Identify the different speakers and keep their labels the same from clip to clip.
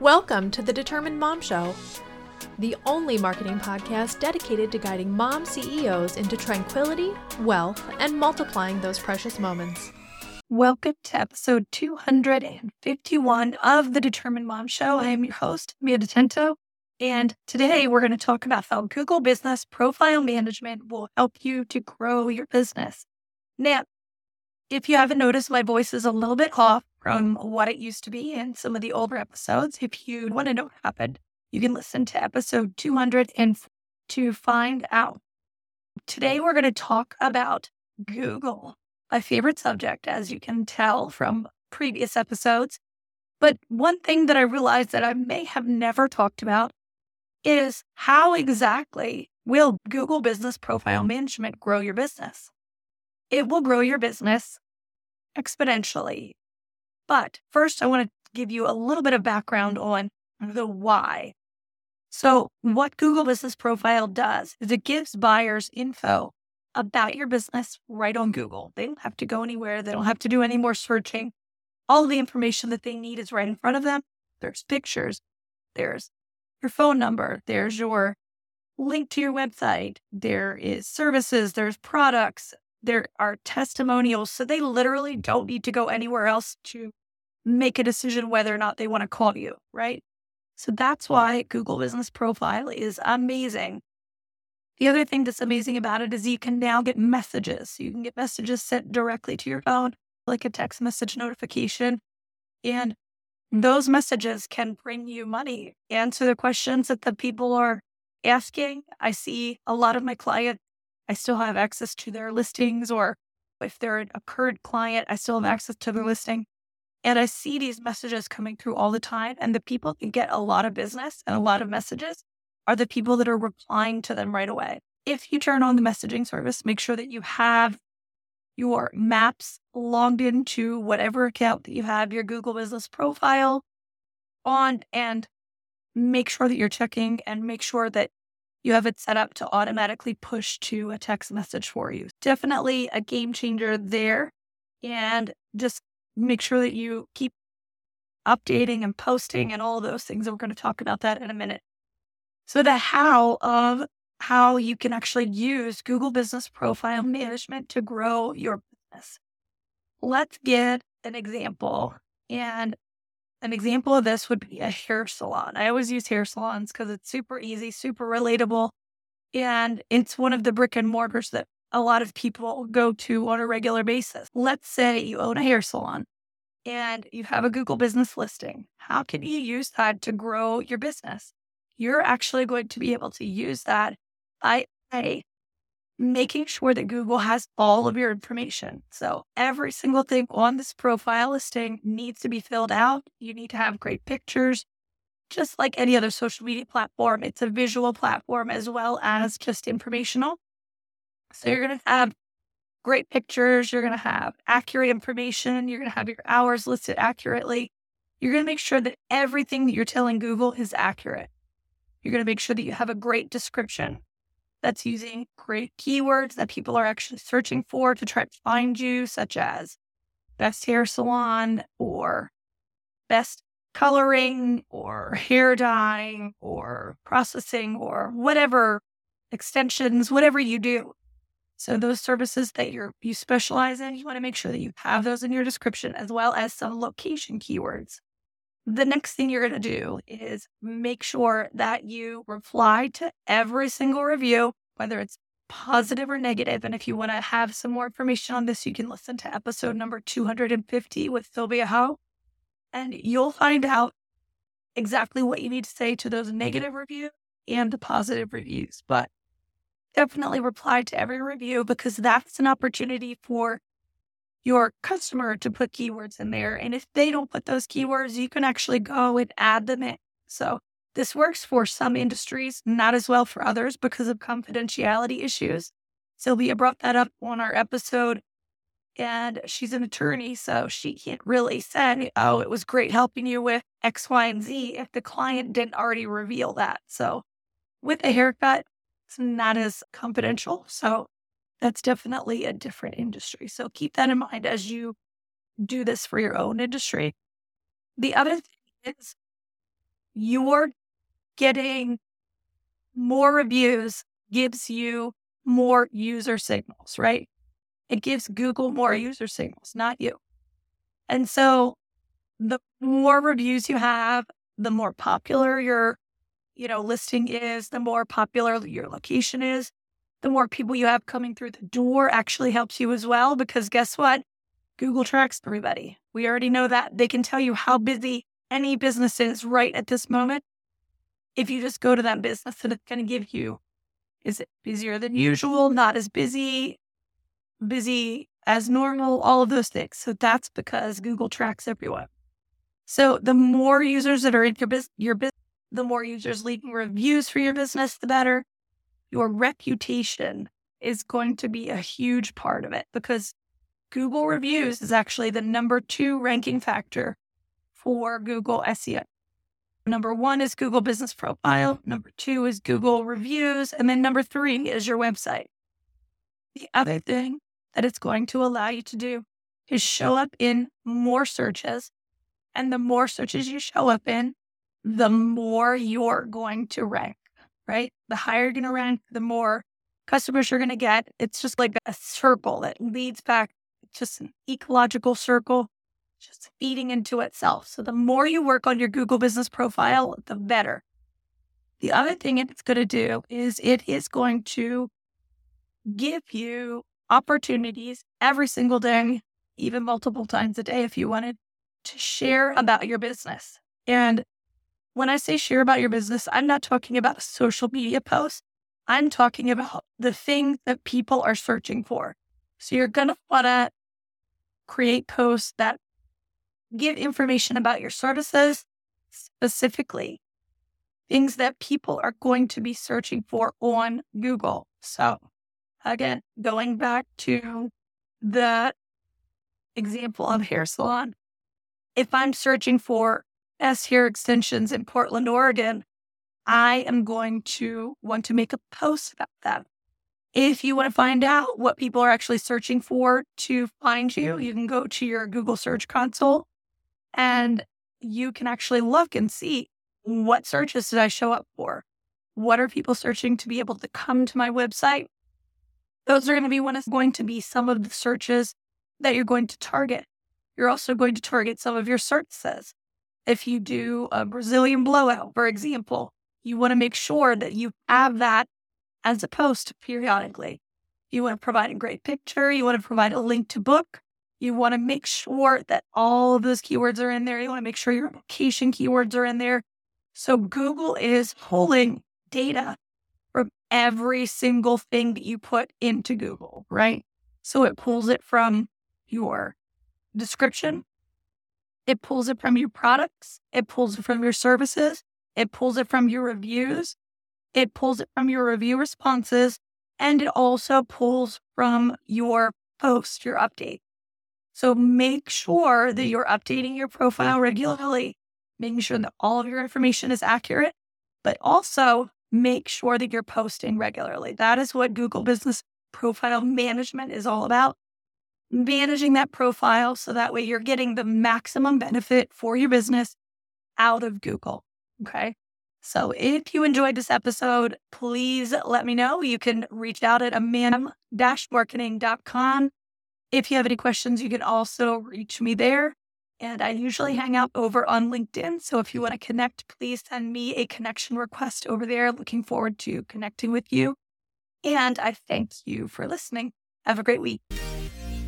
Speaker 1: Welcome to the Determined Mom Show, the only marketing podcast dedicated to guiding mom CEOs into tranquility, wealth, and multiplying those precious moments.
Speaker 2: Welcome to episode 251 of the Determined Mom Show. I am your host, Mia Detento, and today we're going to talk about how Google Business Profile Management will help you to grow your business. Now, if you haven't noticed, my voice is a little bit off from what it used to be in some of the older episodes. If you want to know what happened, you can listen to episode 200 and to find out. Today, we're going to talk about Google, my favorite subject, as you can tell from previous episodes. But one thing that I realized that I may have never talked about is how exactly will Google Business Profile Management grow your business? It will grow your business exponentially. But first, I want to give you a little bit of background on the why. So, what Google Business Profile does is it gives buyers info about your business right on Google. They don't have to go anywhere, they don't have to do any more searching. All the information that they need is right in front of them. There's pictures, there's your phone number, there's your link to your website, there is services, there's products, there are testimonials. So they literally don't need to go anywhere else to make a decision whether or not they want to call you, right? So that's why Google Business Profile is amazing. The other thing that's amazing about it is you can now get messages. You can get messages sent directly to your phone, like a text message notification. And those messages can bring you money, answer the questions that the people are asking. I see a lot of my clients I still have access to their listings, or if they're a current client, I still have access to their listing. And I see these messages coming through all the time. And the people that get a lot of business and a lot of messages are the people that are replying to them right away. If you turn on the messaging service, make sure that you have your maps logged into whatever account that you have your Google business profile on and make sure that you're checking and make sure that you have it set up to automatically push to a text message for you. Definitely a game changer there. And just make sure that you keep updating and posting and all those things. And we're going to talk about that in a minute. So, the how of how you can actually use Google Business Profile Management to grow your business. Let's get an example. And an example of this would be a hair salon. I always use hair salons because it's super easy, super relatable. And it's one of the brick and mortars that a lot of people go to on a regular basis. Let's say you own a hair salon and you have a Google business listing. How can you use that to grow your business? You're actually going to be able to use that by a making sure that Google has all of your information. So every single thing on this profile listing needs to be filled out. You need to have great pictures. Just like any other social media platform, it's a visual platform as well as just informational. So you're going to have great pictures. You're going to have accurate information. You're going to have your hours listed accurately. You're going to make sure that everything that you're telling Google is accurate. You're going to make sure that you have a great description that's using great keywords that people are actually searching for to try to find you, such as best hair salon or best coloring or hair dyeing or processing or whatever extensions, whatever you do. So those services that you're you specialize in, you want to make sure that you have those in your description as well as some location keywords. The next thing you're going to do is make sure that you reply to every single review, whether it's positive or negative. And if you want to have some more information on this, you can listen to episode number 250 with Sylvia Ho, and you'll find out exactly what you need to say to those mm-hmm. negative reviews and the positive reviews. But definitely reply to every review because that's an opportunity for your customer to put keywords in there. And if they don't put those keywords, you can actually go and add them in. So this works for some industries, not as well for others because of confidentiality issues. Sylvia brought that up on our episode, and she's an attorney, so she can't really say, Oh, it was great helping you with X, Y, and Z if the client didn't already reveal that. So with a haircut, it's not as confidential. So that's definitely a different industry. So keep that in mind as you do this for your own industry. The other thing is you're getting more reviews gives you more user signals, right? It gives Google more user signals, not you. And so the more reviews you have, the more popular your, you know, listing is, the more popular your location is, the more people you have coming through the door actually helps you as well. Because guess what? Google tracks everybody. We already know that. They can tell you how busy any business is right at this moment. If you just go to that business and it's going to give you is it busier than usual? Not as busy? Busy as normal? All of those things. So that's because Google tracks everyone. So the more users that are in your business, your business, the more users leaving reviews for your business, the better. Your reputation is going to be a huge part of it because Google reviews is actually the number two ranking factor for Google SEO. Number one is Google Business Profile. Number two is Google Reviews. And then number three is your website. The other thing that it's going to allow you to do is show up in more searches. And the more searches you show up in, the more you're going to rank, right? The higher you're going to mm-hmm. rank, the more customers you're going to get. It's just like a circle that leads back, just an ecological circle just feeding into itself. So the more you work on your Google business profile, the better. The other thing it's going to do is it is going to give you opportunities every single day, even multiple times a day if you wanted, to share about your business. And when I say share about your business, I'm not talking about a social media post. I'm talking about the things that people are searching for. So you're going to want to create posts that give information about your services, specifically things that people are going to be searching for on Google. So, again, going back to the example of hair salon, if I'm searching for S hair extensions in Portland, Oregon, I am going to want to make a post about that. If you want to find out what people are actually searching for to find you, you can go to your Google Search Console and you can actually look and see what searches did I show up for? What are people searching to be able to come to my website? Those are going to be one is going to be some of the searches that you're going to target. You're also going to target some of your services. If you do a Brazilian blowout, for example, you want to make sure that you have that as a post periodically. You want to provide a great picture. You want to provide a link to book. You want to make sure that all of those keywords are in there. You want to make sure your location keywords are in there. So Google is pulling data from every single thing that you put into Google, right? So it pulls it from your description, it pulls it from your products, it pulls it from your services, it pulls it from your reviews, it pulls it from your review responses, and it also pulls from your post, your update. So make sure that you're updating your profile regularly, making sure that all of your information is accurate, but also make sure that you're posting regularly. That is what Google Business Profile Management is all about. Managing that profile so that way you're getting the maximum benefit for your business out of Google. Okay. So if you enjoyed this episode, please let me know. You can reach out at tdm-marketing.com if you have any questions, you can also reach me there. And I usually hang out over on LinkedIn. So if you want to connect, please send me a connection request over there. Looking forward to connecting with you. And I thank you for listening. Have a great week.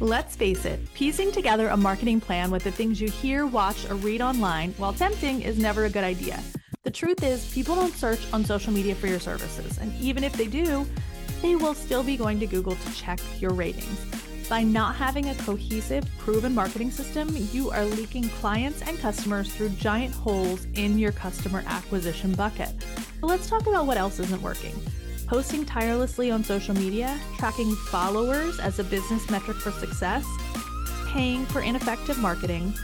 Speaker 1: Let's face it, piecing together a marketing plan with the things you hear, watch, or read online, while tempting, is never a good idea. The truth is, people don't search on social media for your services. And even if they do, they will still be going to Google to check your ratings. By not having a cohesive, proven marketing system, you are leaking clients and customers through giant holes in your customer acquisition bucket. But let's talk about what else isn't working. Posting tirelessly on social media, tracking followers as a business metric for success, paying for ineffective marketing,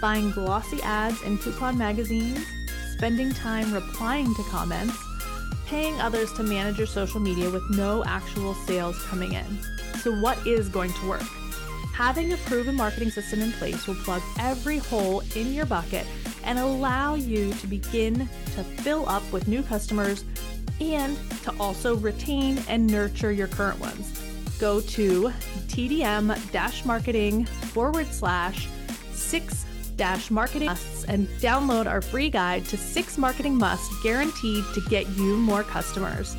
Speaker 1: buying glossy ads in coupon magazines, spending time replying to comments, paying others to manage your social media with no actual sales coming in. So, what is going to work? Having a proven marketing system in place will plug every hole in your bucket and allow you to begin to fill up with new customers and to also retain and nurture your current ones. Go to tdm marketing forward slash six dash marketing musts and download our free guide to six marketing musts guaranteed to get you more customers.